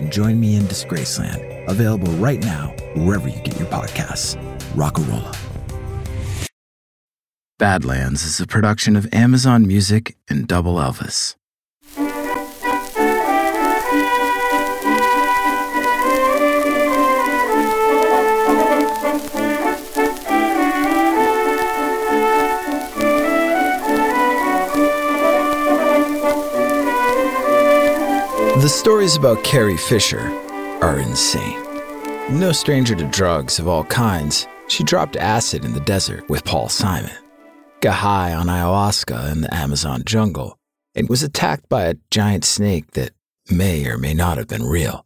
and join me in Disgraceland. Available right now wherever you get your podcasts. Rockarola. Badlands is a production of Amazon Music and Double Elvis. Stories about Carrie Fisher are insane. No stranger to drugs of all kinds, she dropped acid in the desert with Paul Simon, got high on ayahuasca in the Amazon jungle, and was attacked by a giant snake that may or may not have been real.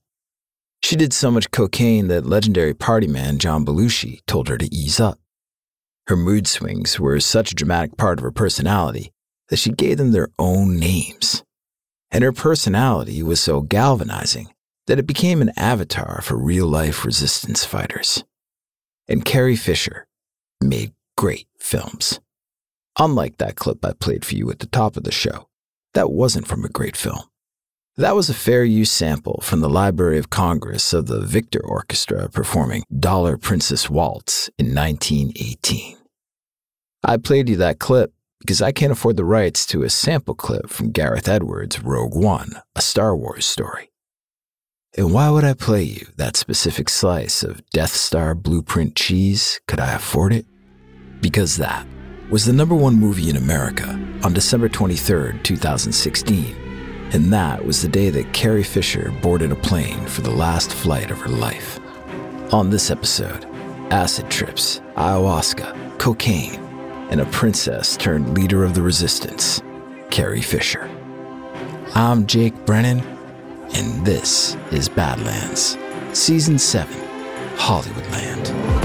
She did so much cocaine that legendary party man John Belushi told her to ease up. Her mood swings were such a dramatic part of her personality that she gave them their own names and her personality was so galvanizing that it became an avatar for real life resistance fighters. And Carrie Fisher made great films. Unlike that clip I played for you at the top of the show, that wasn't from a great film. That was a fair use sample from the Library of Congress of the Victor Orchestra performing Dollar Princess Waltz in 1918. I played you that clip because I can't afford the rights to a sample clip from Gareth Edwards' Rogue One, a Star Wars story. And why would I play you that specific slice of Death Star blueprint cheese? Could I afford it? Because that was the number one movie in America on December 23, 2016. And that was the day that Carrie Fisher boarded a plane for the last flight of her life. On this episode, acid trips, ayahuasca, cocaine, and a princess turned leader of the resistance, Carrie Fisher. I'm Jake Brennan, and this is Badlands, Season 7, Hollywoodland.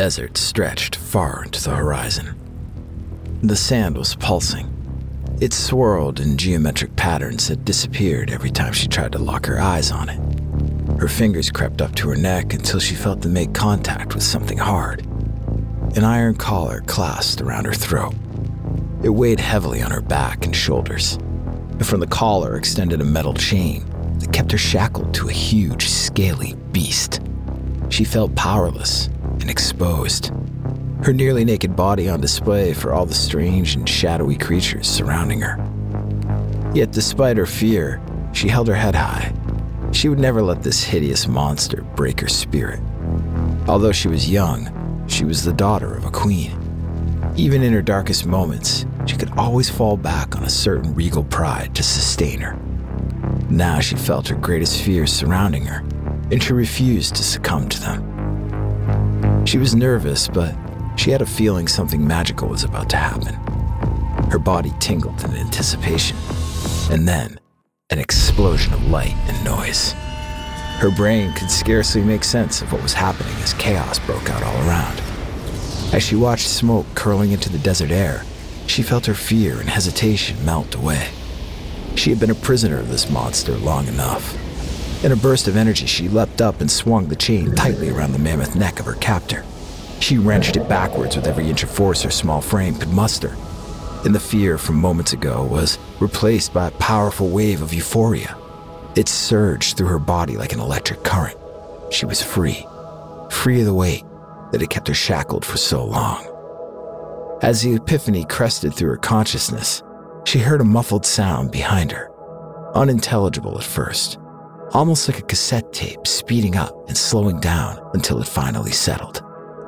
Desert stretched far into the horizon. The sand was pulsing. It swirled in geometric patterns that disappeared every time she tried to lock her eyes on it. Her fingers crept up to her neck until she felt them make contact with something hard. An iron collar clasped around her throat. It weighed heavily on her back and shoulders, and from the collar extended a metal chain that kept her shackled to a huge, scaly beast. She felt powerless and exposed. her nearly naked body on display for all the strange and shadowy creatures surrounding her. Yet, despite her fear, she held her head high. She would never let this hideous monster break her spirit. Although she was young, she was the daughter of a queen. Even in her darkest moments, she could always fall back on a certain regal pride to sustain her. Now she felt her greatest fears surrounding her, and she refused to succumb to them. She was nervous, but she had a feeling something magical was about to happen. Her body tingled in anticipation, and then an explosion of light and noise. Her brain could scarcely make sense of what was happening as chaos broke out all around. As she watched smoke curling into the desert air, she felt her fear and hesitation melt away. She had been a prisoner of this monster long enough. In a burst of energy, she leapt up and swung the chain tightly around the mammoth neck of her captor. She wrenched it backwards with every inch of force her small frame could muster. And the fear from moments ago was replaced by a powerful wave of euphoria. It surged through her body like an electric current. She was free, free of the weight that had kept her shackled for so long. As the epiphany crested through her consciousness, she heard a muffled sound behind her, unintelligible at first, almost like a cassette tape speeding up and slowing down until it finally settled.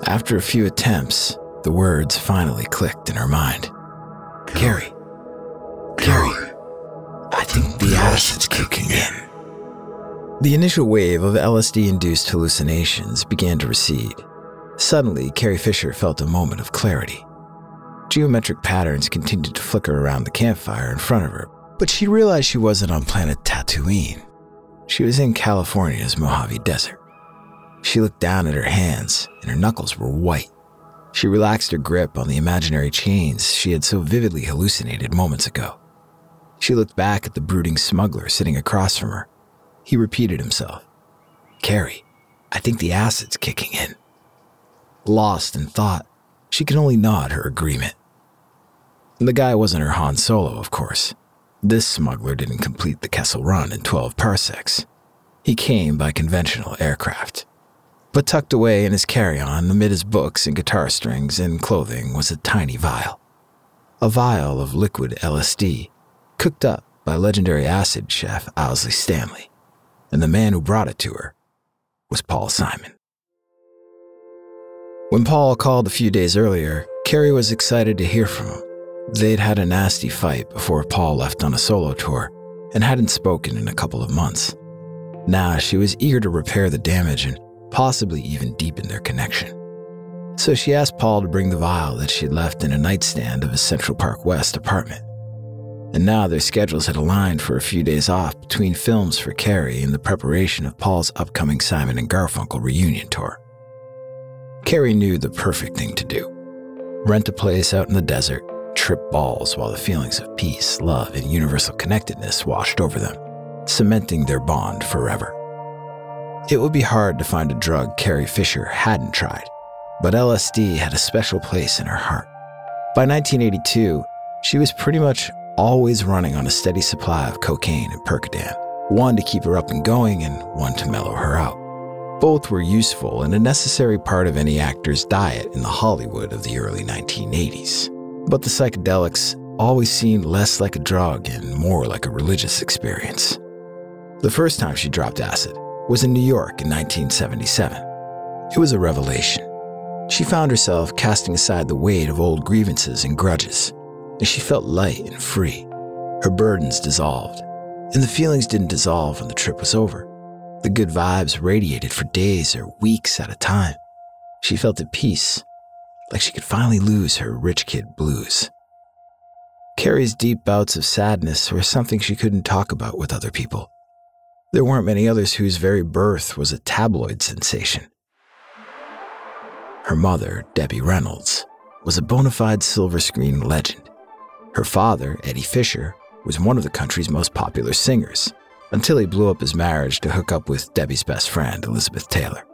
After a few attempts, the words finally clicked in her mind. Carrie. Carrie. I think the acid's kicking in. The initial wave of LSD induced hallucinations began to recede. Suddenly, Carrie Fisher felt a moment of clarity. Geometric patterns continued to flicker around the campfire in front of her, but she realized she wasn't on planet Tatooine. She was in California's Mojave Desert. She looked down at her hands, and her knuckles were white. She relaxed her grip on the imaginary chains she had so vividly hallucinated moments ago. She looked back at the brooding smuggler sitting across from her. He repeated himself Carrie, I think the acid's kicking in. Lost in thought, she could only nod her agreement. The guy wasn't her Han Solo, of course. This smuggler didn't complete the Kessel Run in 12 parsecs. He came by conventional aircraft. But tucked away in his carry on, amid his books and guitar strings and clothing, was a tiny vial. A vial of liquid LSD, cooked up by legendary acid chef Owsley Stanley. And the man who brought it to her was Paul Simon. When Paul called a few days earlier, Carrie was excited to hear from him. They'd had a nasty fight before Paul left on a solo tour and hadn't spoken in a couple of months. Now she was eager to repair the damage and possibly even deepen their connection. So she asked Paul to bring the vial that she'd left in a nightstand of his Central Park West apartment. And now their schedules had aligned for a few days off between films for Carrie and the preparation of Paul's upcoming Simon and Garfunkel reunion tour. Carrie knew the perfect thing to do rent a place out in the desert trip balls while the feelings of peace, love, and universal connectedness washed over them, cementing their bond forever. It would be hard to find a drug Carrie Fisher hadn't tried, but LSD had a special place in her heart. By 1982, she was pretty much always running on a steady supply of cocaine and Percodan, one to keep her up and going and one to mellow her out. Both were useful and a necessary part of any actor's diet in the Hollywood of the early 1980s. But the psychedelics always seemed less like a drug and more like a religious experience. The first time she dropped acid was in New York in 1977. It was a revelation. She found herself casting aside the weight of old grievances and grudges, and she felt light and free. Her burdens dissolved, and the feelings didn't dissolve when the trip was over. The good vibes radiated for days or weeks at a time. She felt at peace like she could finally lose her rich kid blues. Carrie's deep bouts of sadness were something she couldn't talk about with other people. There weren't many others whose very birth was a tabloid sensation. Her mother, Debbie Reynolds, was a bona fide silver screen legend. Her father, Eddie Fisher, was one of the country's most popular singers until he blew up his marriage to hook up with Debbie's best friend, Elizabeth Taylor.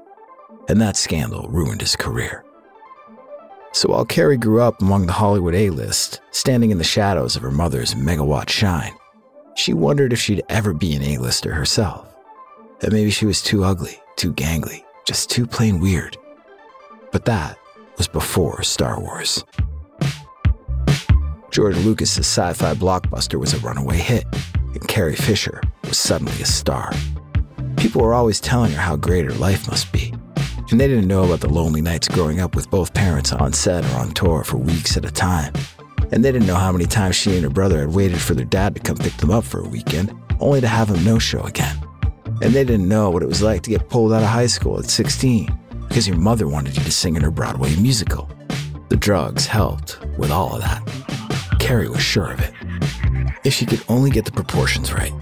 And that scandal ruined his career. So while Carrie grew up among the Hollywood A list, standing in the shadows of her mother's megawatt shine, she wondered if she'd ever be an A-lister herself. That maybe she was too ugly, too gangly, just too plain weird. But that was before Star Wars. George Lucas's sci-fi blockbuster was a runaway hit, and Carrie Fisher was suddenly a star. People were always telling her how great her life must be, and they didn't know about the lonely nights growing up with both parents on set or on tour for weeks at a time. And they didn't know how many times she and her brother had waited for their dad to come pick them up for a weekend, only to have him no show again. And they didn't know what it was like to get pulled out of high school at 16 because your mother wanted you to sing in her Broadway musical. The drugs helped with all of that. Carrie was sure of it. If she could only get the proportions right.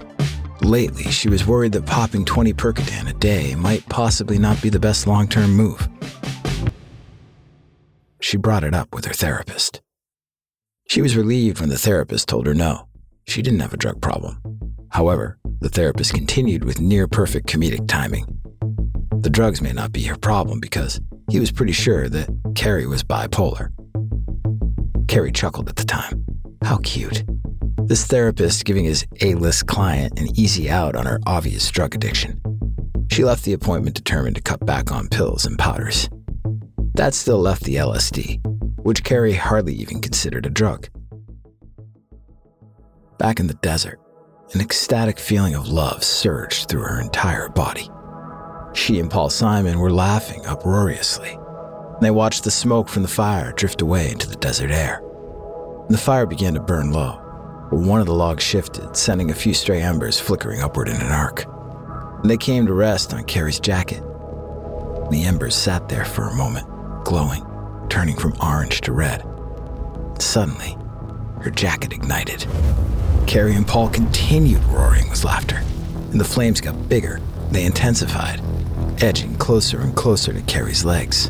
Lately, she was worried that popping 20 Percodan a day might possibly not be the best long term move. She brought it up with her therapist. She was relieved when the therapist told her no, she didn't have a drug problem. However, the therapist continued with near perfect comedic timing. The drugs may not be her problem because he was pretty sure that Carrie was bipolar. Carrie chuckled at the time. How cute. This therapist giving his A list client an easy out on her obvious drug addiction. She left the appointment determined to cut back on pills and powders. That still left the LSD, which Carrie hardly even considered a drug. Back in the desert, an ecstatic feeling of love surged through her entire body. She and Paul Simon were laughing uproariously. They watched the smoke from the fire drift away into the desert air. The fire began to burn low, one of the logs shifted, sending a few stray embers flickering upward in an arc. They came to rest on Carrie's jacket. The embers sat there for a moment, glowing, turning from orange to red. Suddenly, her jacket ignited. Carrie and Paul continued roaring with laughter, and the flames got bigger. They intensified, edging closer and closer to Carrie's legs.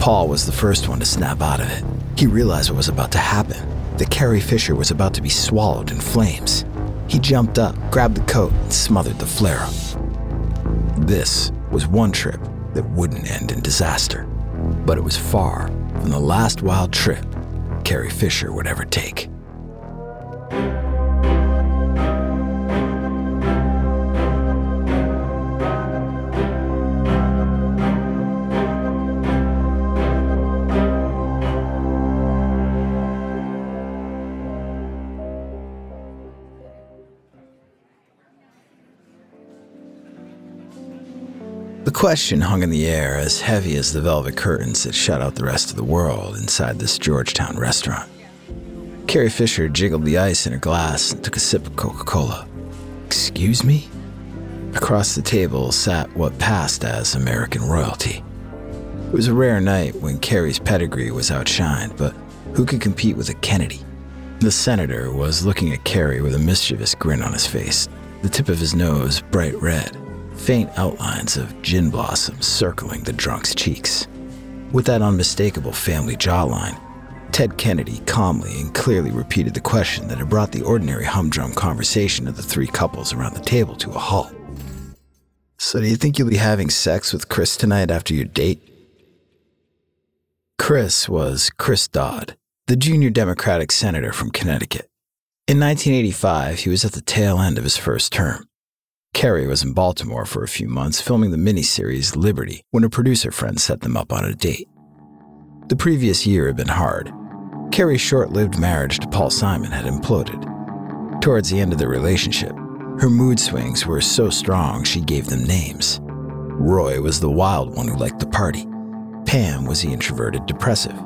Paul was the first one to snap out of it. He realized what was about to happen that Carrie Fisher was about to be swallowed in flames. He jumped up, grabbed the coat, and smothered the flare up. This was one trip that wouldn't end in disaster, but it was far from the last wild trip Carrie Fisher would ever take. The question hung in the air as heavy as the velvet curtains that shut out the rest of the world inside this Georgetown restaurant. Carrie Fisher jiggled the ice in her glass and took a sip of Coca Cola. Excuse me? Across the table sat what passed as American royalty. It was a rare night when Carrie's pedigree was outshined, but who could compete with a Kennedy? The senator was looking at Carrie with a mischievous grin on his face, the tip of his nose bright red faint outlines of gin blossoms circling the drunk's cheeks. With that unmistakable family jawline, Ted Kennedy calmly and clearly repeated the question that had brought the ordinary humdrum conversation of the three couples around the table to a halt. So, do you think you'll be having sex with Chris tonight after your date? Chris was Chris Dodd, the junior Democratic senator from Connecticut. In 1985, he was at the tail end of his first term. Carrie was in Baltimore for a few months filming the miniseries Liberty when a producer friend set them up on a date. The previous year had been hard. Carrie's short lived marriage to Paul Simon had imploded. Towards the end of the relationship, her mood swings were so strong she gave them names. Roy was the wild one who liked the party. Pam was the introverted depressive.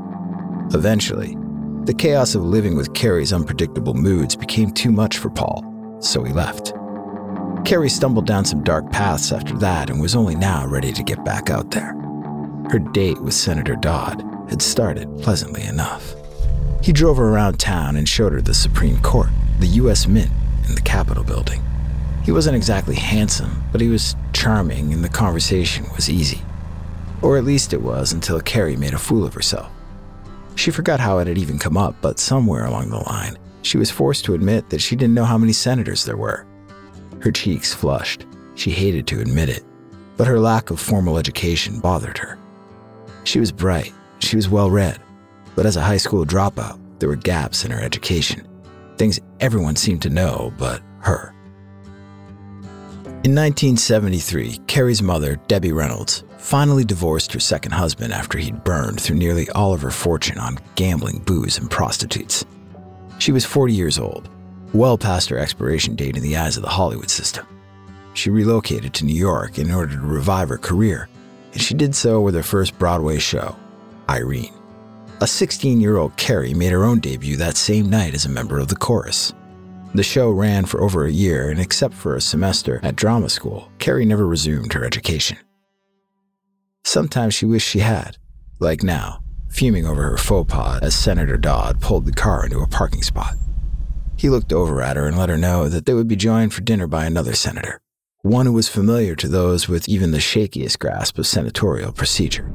Eventually, the chaos of living with Carrie's unpredictable moods became too much for Paul, so he left. Carrie stumbled down some dark paths after that and was only now ready to get back out there. Her date with Senator Dodd had started pleasantly enough. He drove her around town and showed her the Supreme Court, the U.S. Mint, and the Capitol building. He wasn't exactly handsome, but he was charming and the conversation was easy. Or at least it was until Carrie made a fool of herself. She forgot how it had even come up, but somewhere along the line, she was forced to admit that she didn't know how many senators there were. Her cheeks flushed. She hated to admit it, but her lack of formal education bothered her. She was bright, she was well read, but as a high school dropout, there were gaps in her education. Things everyone seemed to know but her. In 1973, Carrie's mother, Debbie Reynolds, finally divorced her second husband after he'd burned through nearly all of her fortune on gambling, booze, and prostitutes. She was 40 years old, well past her expiration date in the eyes of the Hollywood system. She relocated to New York in order to revive her career, and she did so with her first Broadway show, Irene. A 16 year old Carrie made her own debut that same night as a member of the chorus. The show ran for over a year, and except for a semester at drama school, Carrie never resumed her education. Sometimes she wished she had, like now, fuming over her faux pas as Senator Dodd pulled the car into a parking spot. He looked over at her and let her know that they would be joined for dinner by another senator, one who was familiar to those with even the shakiest grasp of senatorial procedure.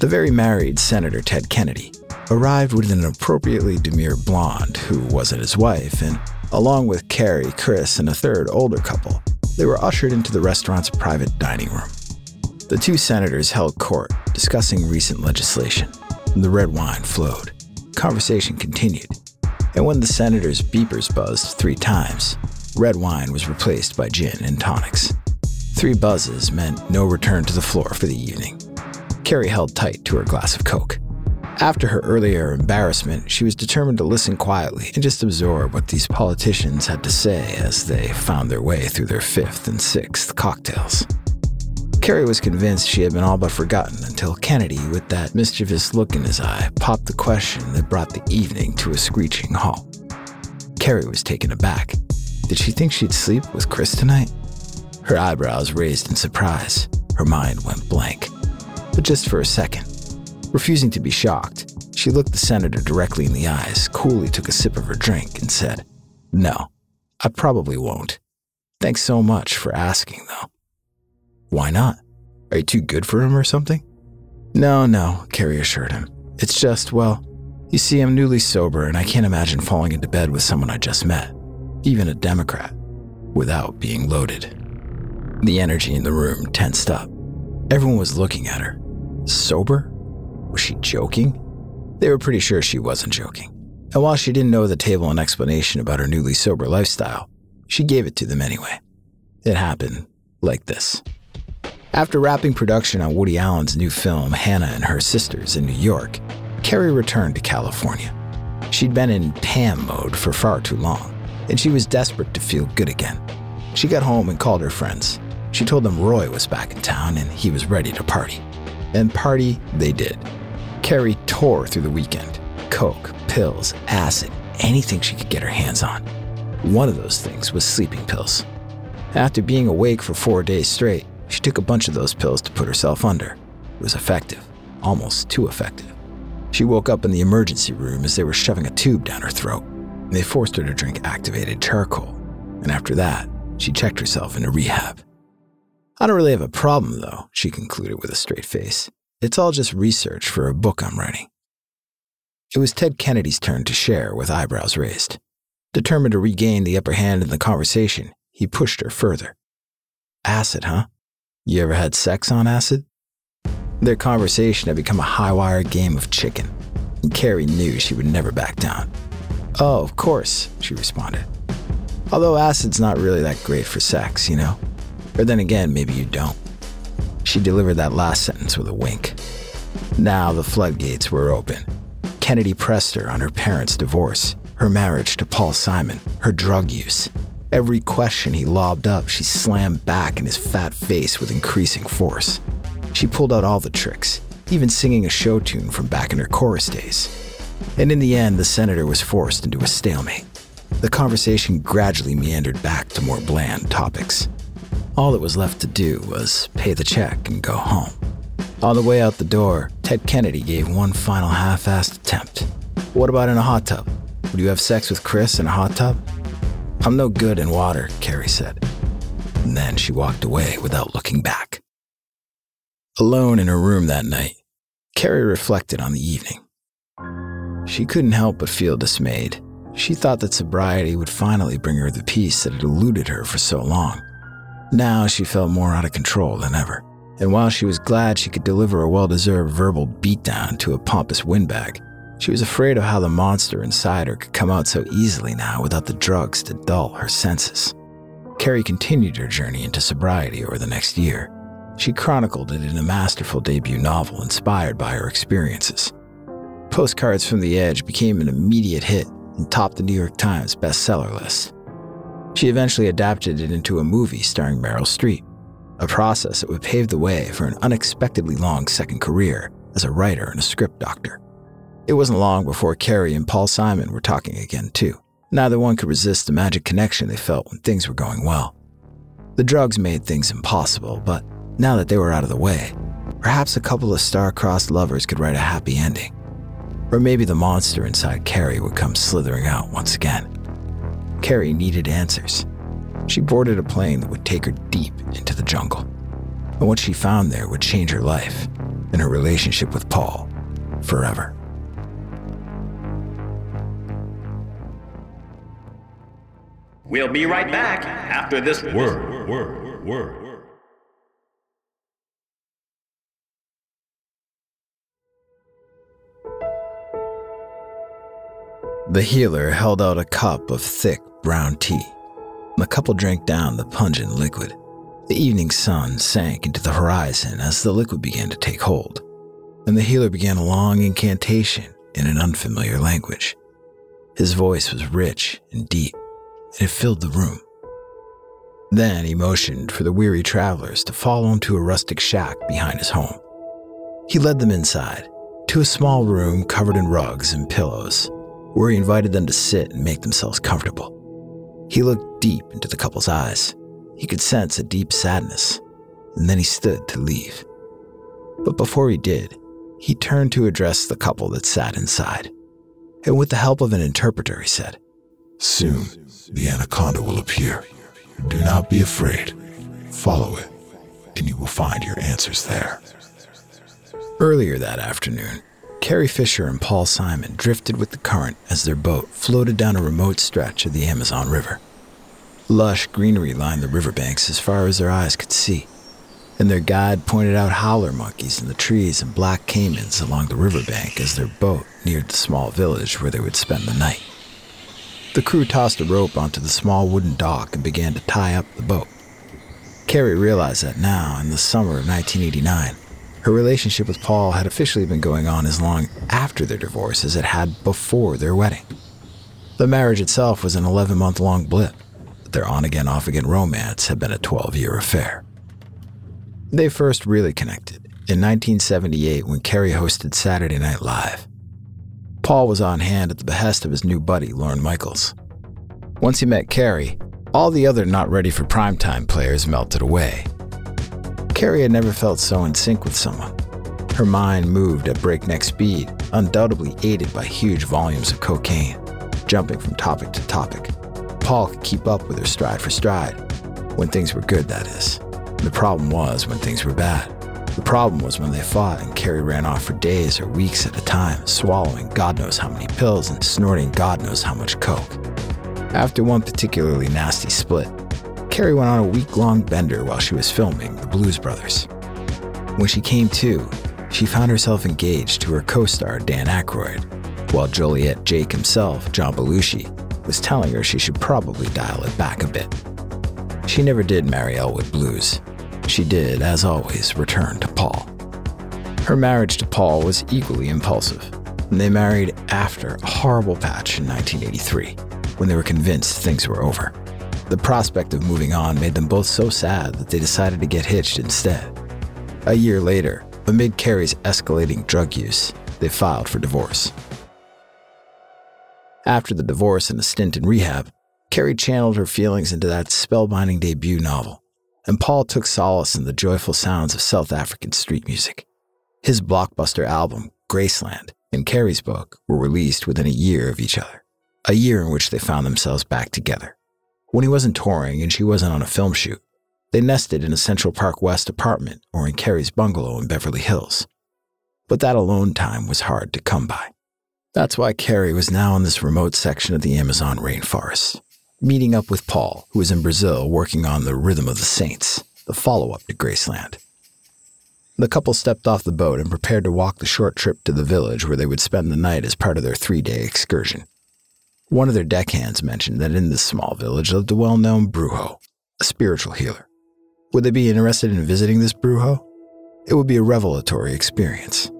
The very married Senator Ted Kennedy arrived with an appropriately demure blonde who wasn't his wife, and along with Carrie, Chris, and a third older couple, they were ushered into the restaurant's private dining room. The two senators held court, discussing recent legislation. The red wine flowed. Conversation continued. And when the senators' beepers buzzed three times, red wine was replaced by gin and tonics. Three buzzes meant no return to the floor for the evening. Carrie held tight to her glass of Coke. After her earlier embarrassment, she was determined to listen quietly and just absorb what these politicians had to say as they found their way through their fifth and sixth cocktails. Carrie was convinced she had been all but forgotten until Kennedy, with that mischievous look in his eye, popped the question that brought the evening to a screeching halt. Carrie was taken aback. Did she think she'd sleep with Chris tonight? Her eyebrows raised in surprise. Her mind went blank but just for a second. Refusing to be shocked, she looked the senator directly in the eyes, coolly took a sip of her drink, and said, No, I probably won't. Thanks so much for asking, though. Why not? Are you too good for him or something? No, no, Carrie assured him. It's just, well, you see, I'm newly sober and I can't imagine falling into bed with someone I just met, even a Democrat, without being loaded. The energy in the room tensed up. Everyone was looking at her. Sober? Was she joking? They were pretty sure she wasn't joking. And while she didn't know the table an explanation about her newly sober lifestyle, she gave it to them anyway. It happened like this. After wrapping production on Woody Allen's new film, Hannah and Her Sisters, in New York, Carrie returned to California. She'd been in Pam mode for far too long, and she was desperate to feel good again. She got home and called her friends. She told them Roy was back in town and he was ready to party. And party they did. Carrie tore through the weekend coke, pills, acid, anything she could get her hands on. One of those things was sleeping pills. After being awake for four days straight, she took a bunch of those pills to put herself under. It was effective, almost too effective. She woke up in the emergency room as they were shoving a tube down her throat. They forced her to drink activated charcoal, and after that, she checked herself into rehab. I don't really have a problem, though, she concluded with a straight face. It's all just research for a book I'm writing. It was Ted Kennedy's turn to share with eyebrows raised. Determined to regain the upper hand in the conversation, he pushed her further. Acid, huh? You ever had sex on acid? Their conversation had become a high wire game of chicken, and Carrie knew she would never back down. Oh, of course, she responded. Although acid's not really that great for sex, you know? Or then again, maybe you don't. She delivered that last sentence with a wink. Now the floodgates were open. Kennedy pressed her on her parents' divorce, her marriage to Paul Simon, her drug use. Every question he lobbed up, she slammed back in his fat face with increasing force. She pulled out all the tricks, even singing a show tune from back in her chorus days. And in the end, the senator was forced into a stalemate. The conversation gradually meandered back to more bland topics. All that was left to do was pay the check and go home. On the way out the door, Ted Kennedy gave one final half assed attempt. What about in a hot tub? Would you have sex with Chris in a hot tub? I'm no good in water, Carrie said. And then she walked away without looking back. Alone in her room that night, Carrie reflected on the evening. She couldn't help but feel dismayed. She thought that sobriety would finally bring her the peace that had eluded her for so long. Now she felt more out of control than ever. And while she was glad she could deliver a well deserved verbal beatdown to a pompous windbag, she was afraid of how the monster inside her could come out so easily now without the drugs to dull her senses. Carrie continued her journey into sobriety over the next year. She chronicled it in a masterful debut novel inspired by her experiences. Postcards from the Edge became an immediate hit and topped the New York Times bestseller list. She eventually adapted it into a movie starring Meryl Streep, a process that would pave the way for an unexpectedly long second career as a writer and a script doctor. It wasn't long before Carrie and Paul Simon were talking again, too. Neither one could resist the magic connection they felt when things were going well. The drugs made things impossible, but now that they were out of the way, perhaps a couple of star-crossed lovers could write a happy ending. Or maybe the monster inside Carrie would come slithering out once again. Carrie needed answers. She boarded a plane that would take her deep into the jungle. And what she found there would change her life and her relationship with Paul forever. We'll be right back after this word, word, word. The healer held out a cup of thick brown tea. The couple drank down the pungent liquid. The evening sun sank into the horizon as the liquid began to take hold, and the healer began a long incantation in an unfamiliar language. His voice was rich and deep, and it filled the room. Then he motioned for the weary travelers to follow him to a rustic shack behind his home. He led them inside, to a small room covered in rugs and pillows where he invited them to sit and make themselves comfortable. He looked deep into the couple's eyes. He could sense a deep sadness, and then he stood to leave. But before he did, he turned to address the couple that sat inside. And with the help of an interpreter, he said, Soon the anaconda will appear. Do not be afraid. Follow it, and you will find your answers there. Earlier that afternoon, Carrie Fisher and Paul Simon drifted with the current as their boat floated down a remote stretch of the Amazon River. Lush greenery lined the riverbanks as far as their eyes could see, and their guide pointed out howler monkeys in the trees and black caimans along the riverbank as their boat neared the small village where they would spend the night. The crew tossed a rope onto the small wooden dock and began to tie up the boat. Carrie realized that now, in the summer of 1989, her relationship with Paul had officially been going on as long after their divorce as it had before their wedding. The marriage itself was an 11 month long blip, but their on again, off again romance had been a 12 year affair. They first really connected in 1978 when Carrie hosted Saturday Night Live. Paul was on hand at the behest of his new buddy, Lorne Michaels. Once he met Carrie, all the other not ready for primetime players melted away, Carrie had never felt so in sync with someone. Her mind moved at breakneck speed, undoubtedly aided by huge volumes of cocaine, jumping from topic to topic. Paul could keep up with her stride for stride. When things were good, that is. The problem was when things were bad. The problem was when they fought and Carrie ran off for days or weeks at a time, swallowing God knows how many pills and snorting God knows how much coke. After one particularly nasty split, Carrie went on a week long bender while she was filming The Blues Brothers. When she came to, she found herself engaged to her co star Dan Aykroyd, while Joliet Jake himself, John Belushi, was telling her she should probably dial it back a bit. She never did marry Elwood Blues. She did, as always, return to Paul. Her marriage to Paul was equally impulsive, and they married after a horrible patch in 1983 when they were convinced things were over. The prospect of moving on made them both so sad that they decided to get hitched instead. A year later, amid Carrie's escalating drug use, they filed for divorce. After the divorce and a stint in rehab, Carrie channeled her feelings into that spellbinding debut novel, and Paul took solace in the joyful sounds of South African street music. His blockbuster album, Graceland, and Carrie's book were released within a year of each other, a year in which they found themselves back together. When he wasn't touring and she wasn't on a film shoot, they nested in a Central Park West apartment or in Carrie's bungalow in Beverly Hills. But that alone time was hard to come by. That's why Carrie was now in this remote section of the Amazon rainforest, meeting up with Paul, who was in Brazil working on The Rhythm of the Saints, the follow up to Graceland. The couple stepped off the boat and prepared to walk the short trip to the village where they would spend the night as part of their three day excursion. One of their deckhands mentioned that in this small village lived a well known brujo, a spiritual healer. Would they be interested in visiting this brujo? It would be a revelatory experience.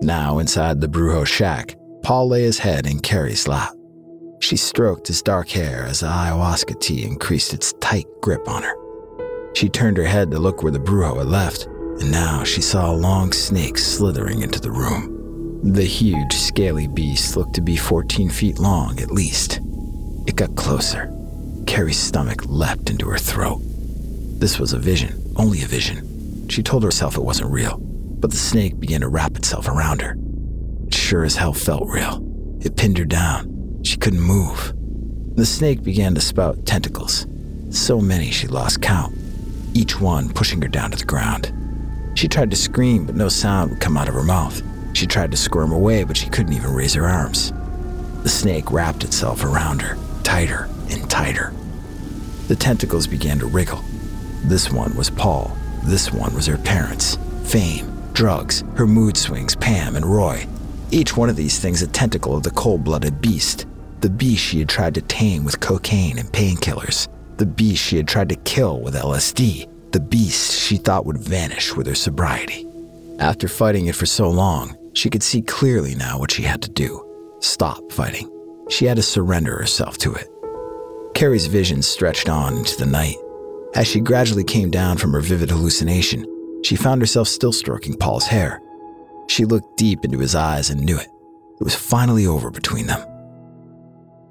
Now, inside the brujo shack, Paul lay his head in Carrie's lap. She stroked his dark hair as the ayahuasca tea increased its tight grip on her. She turned her head to look where the brujo had left, and now she saw a long snake slithering into the room. The huge, scaly beast looked to be 14 feet long at least. It got closer. Carrie's stomach leapt into her throat. This was a vision, only a vision. She told herself it wasn't real, but the snake began to wrap itself around her. It sure as hell felt real. It pinned her down. She couldn't move. The snake began to spout tentacles. So many she lost count, each one pushing her down to the ground. She tried to scream, but no sound would come out of her mouth. She tried to squirm away, but she couldn't even raise her arms. The snake wrapped itself around her, tighter and tighter. The tentacles began to wriggle. This one was Paul. This one was her parents. Fame, drugs, her mood swings, Pam and Roy. Each one of these things a tentacle of the cold blooded beast. The beast she had tried to tame with cocaine and painkillers. The beast she had tried to kill with LSD the beast she thought would vanish with her sobriety. After fighting it for so long, she could see clearly now what she had to do stop fighting. She had to surrender herself to it. Carrie's vision stretched on into the night. As she gradually came down from her vivid hallucination, she found herself still stroking Paul's hair. She looked deep into his eyes and knew it. It was finally over between them.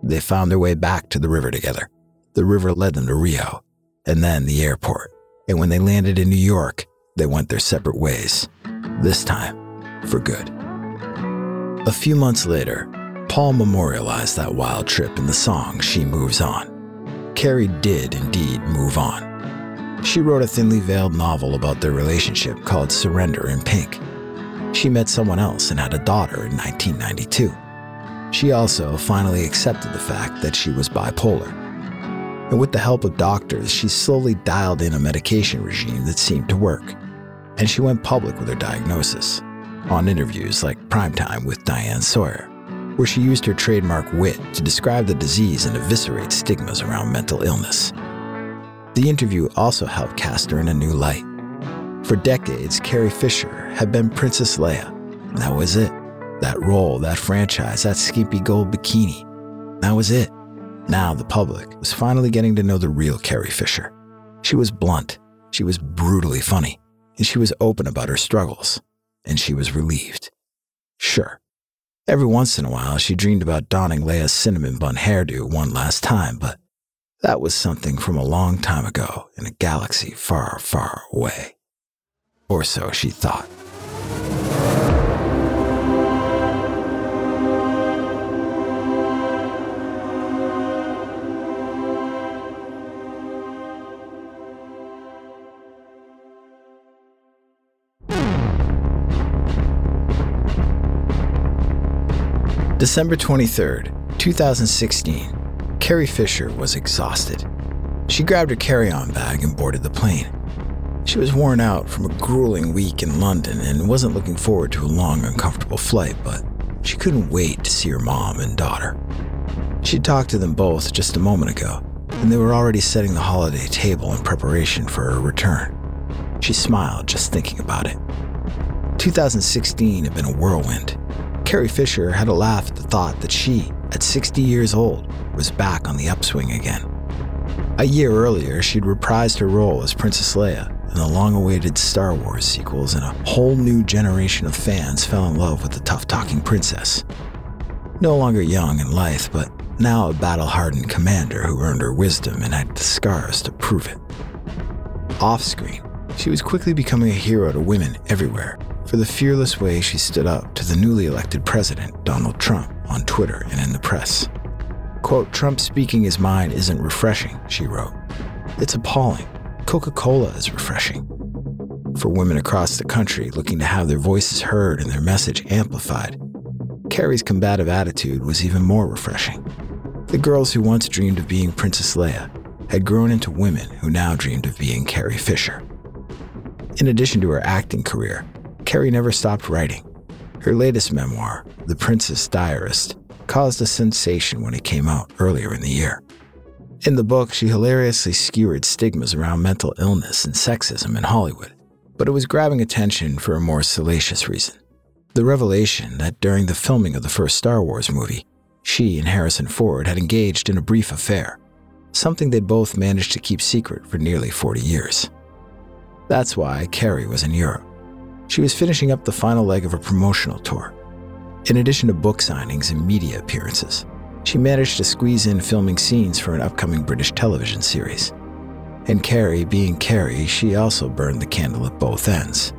They found their way back to the river together. The river led them to Rio, and then the airport and when they landed in New York, they went their separate ways, this time for good. A few months later, Paul memorialized that wild trip in the song She Moves On. Carrie did indeed move on. She wrote a thinly veiled novel about their relationship called Surrender in Pink. She met someone else and had a daughter in 1992. She also finally accepted the fact that she was bipolar and with the help of doctors, she slowly dialed in a medication regime that seemed to work. And she went public with her diagnosis on interviews like Primetime with Diane Sawyer, where she used her trademark wit to describe the disease and eviscerate stigmas around mental illness. The interview also helped cast her in a new light. For decades, Carrie Fisher had been Princess Leia. That was it. That role, that franchise, that skimpy gold bikini. That was it. Now the public was finally getting to know the real Carrie Fisher. She was blunt, she was brutally funny, and she was open about her struggles, and she was relieved. Sure, every once in a while she dreamed about donning Leia's cinnamon bun hairdo one last time, but that was something from a long time ago in a galaxy far, far away. Or so she thought. December 23rd, 2016, Carrie Fisher was exhausted. She grabbed her carry on bag and boarded the plane. She was worn out from a grueling week in London and wasn't looking forward to a long, uncomfortable flight, but she couldn't wait to see her mom and daughter. She'd talked to them both just a moment ago, and they were already setting the holiday table in preparation for her return. She smiled just thinking about it. 2016 had been a whirlwind. Carrie Fisher had a laugh at the thought that she, at 60 years old, was back on the upswing again. A year earlier, she'd reprised her role as Princess Leia in the long awaited Star Wars sequels, and a whole new generation of fans fell in love with the tough talking princess. No longer young and lithe, but now a battle hardened commander who earned her wisdom and had the scars to prove it. Off screen, she was quickly becoming a hero to women everywhere for the fearless way she stood up to the newly elected president, Donald Trump, on Twitter and in the press. Quote, Trump speaking his mind isn't refreshing, she wrote. It's appalling. Coca Cola is refreshing. For women across the country looking to have their voices heard and their message amplified, Carrie's combative attitude was even more refreshing. The girls who once dreamed of being Princess Leia had grown into women who now dreamed of being Carrie Fisher. In addition to her acting career, Carrie never stopped writing. Her latest memoir, The Princess Diarist, caused a sensation when it came out earlier in the year. In the book, she hilariously skewered stigmas around mental illness and sexism in Hollywood, but it was grabbing attention for a more salacious reason. The revelation that during the filming of the first Star Wars movie, she and Harrison Ford had engaged in a brief affair, something they'd both managed to keep secret for nearly 40 years. That's why Carrie was in Europe. She was finishing up the final leg of a promotional tour. In addition to book signings and media appearances, she managed to squeeze in filming scenes for an upcoming British television series. And Carrie, being Carrie, she also burned the candle at both ends,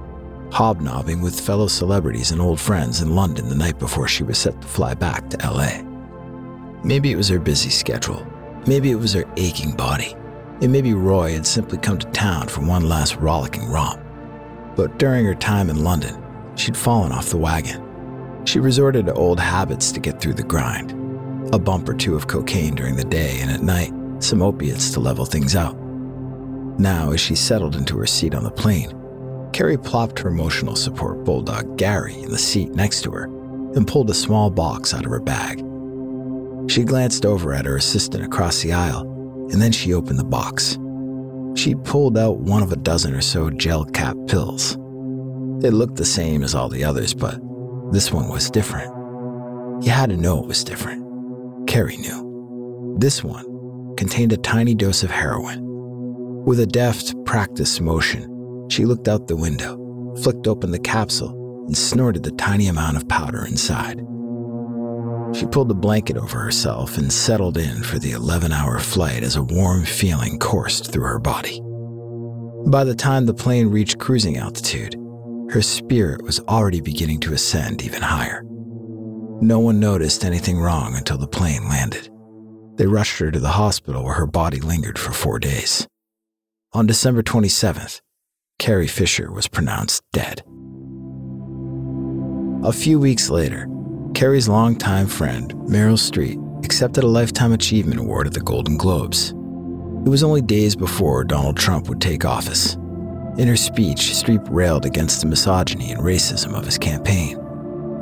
hobnobbing with fellow celebrities and old friends in London the night before she was set to fly back to LA. Maybe it was her busy schedule. Maybe it was her aching body. And maybe Roy had simply come to town for one last rollicking romp. But during her time in London, she'd fallen off the wagon. She resorted to old habits to get through the grind a bump or two of cocaine during the day, and at night, some opiates to level things out. Now, as she settled into her seat on the plane, Carrie plopped her emotional support bulldog Gary in the seat next to her and pulled a small box out of her bag. She glanced over at her assistant across the aisle, and then she opened the box. She pulled out one of a dozen or so gel cap pills. It looked the same as all the others, but this one was different. You had to know it was different. Carrie knew. This one contained a tiny dose of heroin. With a deft, practiced motion, she looked out the window, flicked open the capsule, and snorted the tiny amount of powder inside. She pulled the blanket over herself and settled in for the 11 hour flight as a warm feeling coursed through her body. By the time the plane reached cruising altitude, her spirit was already beginning to ascend even higher. No one noticed anything wrong until the plane landed. They rushed her to the hospital where her body lingered for four days. On December 27th, Carrie Fisher was pronounced dead. A few weeks later, Carrie's longtime friend, Meryl Streep, accepted a Lifetime Achievement Award at the Golden Globes. It was only days before Donald Trump would take office. In her speech, Streep railed against the misogyny and racism of his campaign.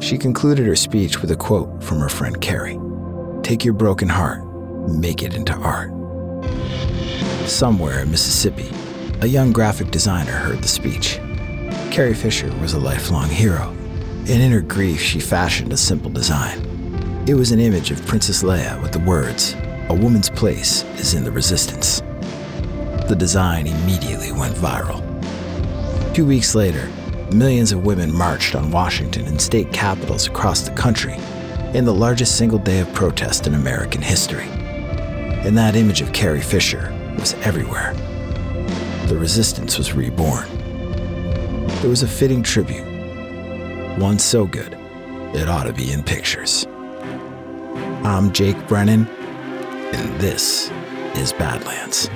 She concluded her speech with a quote from her friend Carrie Take your broken heart, make it into art. Somewhere in Mississippi, a young graphic designer heard the speech. Carrie Fisher was a lifelong hero, and in her grief, she fashioned a simple design. It was an image of Princess Leia with the words, A woman's place is in the resistance. The design immediately went viral. Two weeks later, millions of women marched on Washington and state capitals across the country in the largest single day of protest in American history. And that image of Carrie Fisher was everywhere. The resistance was reborn. It was a fitting tribute, one so good it ought to be in pictures. I'm Jake Brennan, and this is Badlands.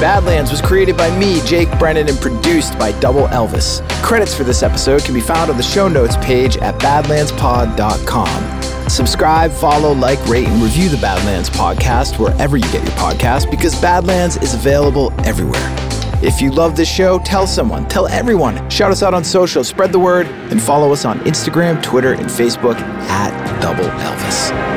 Badlands was created by me, Jake Brennan, and produced by Double Elvis. Credits for this episode can be found on the show notes page at badlandspod.com. Subscribe, follow, like, rate, and review the Badlands podcast wherever you get your podcast because Badlands is available everywhere. If you love this show, tell someone, tell everyone. Shout us out on social, spread the word, and follow us on Instagram, Twitter, and Facebook at Double Elvis.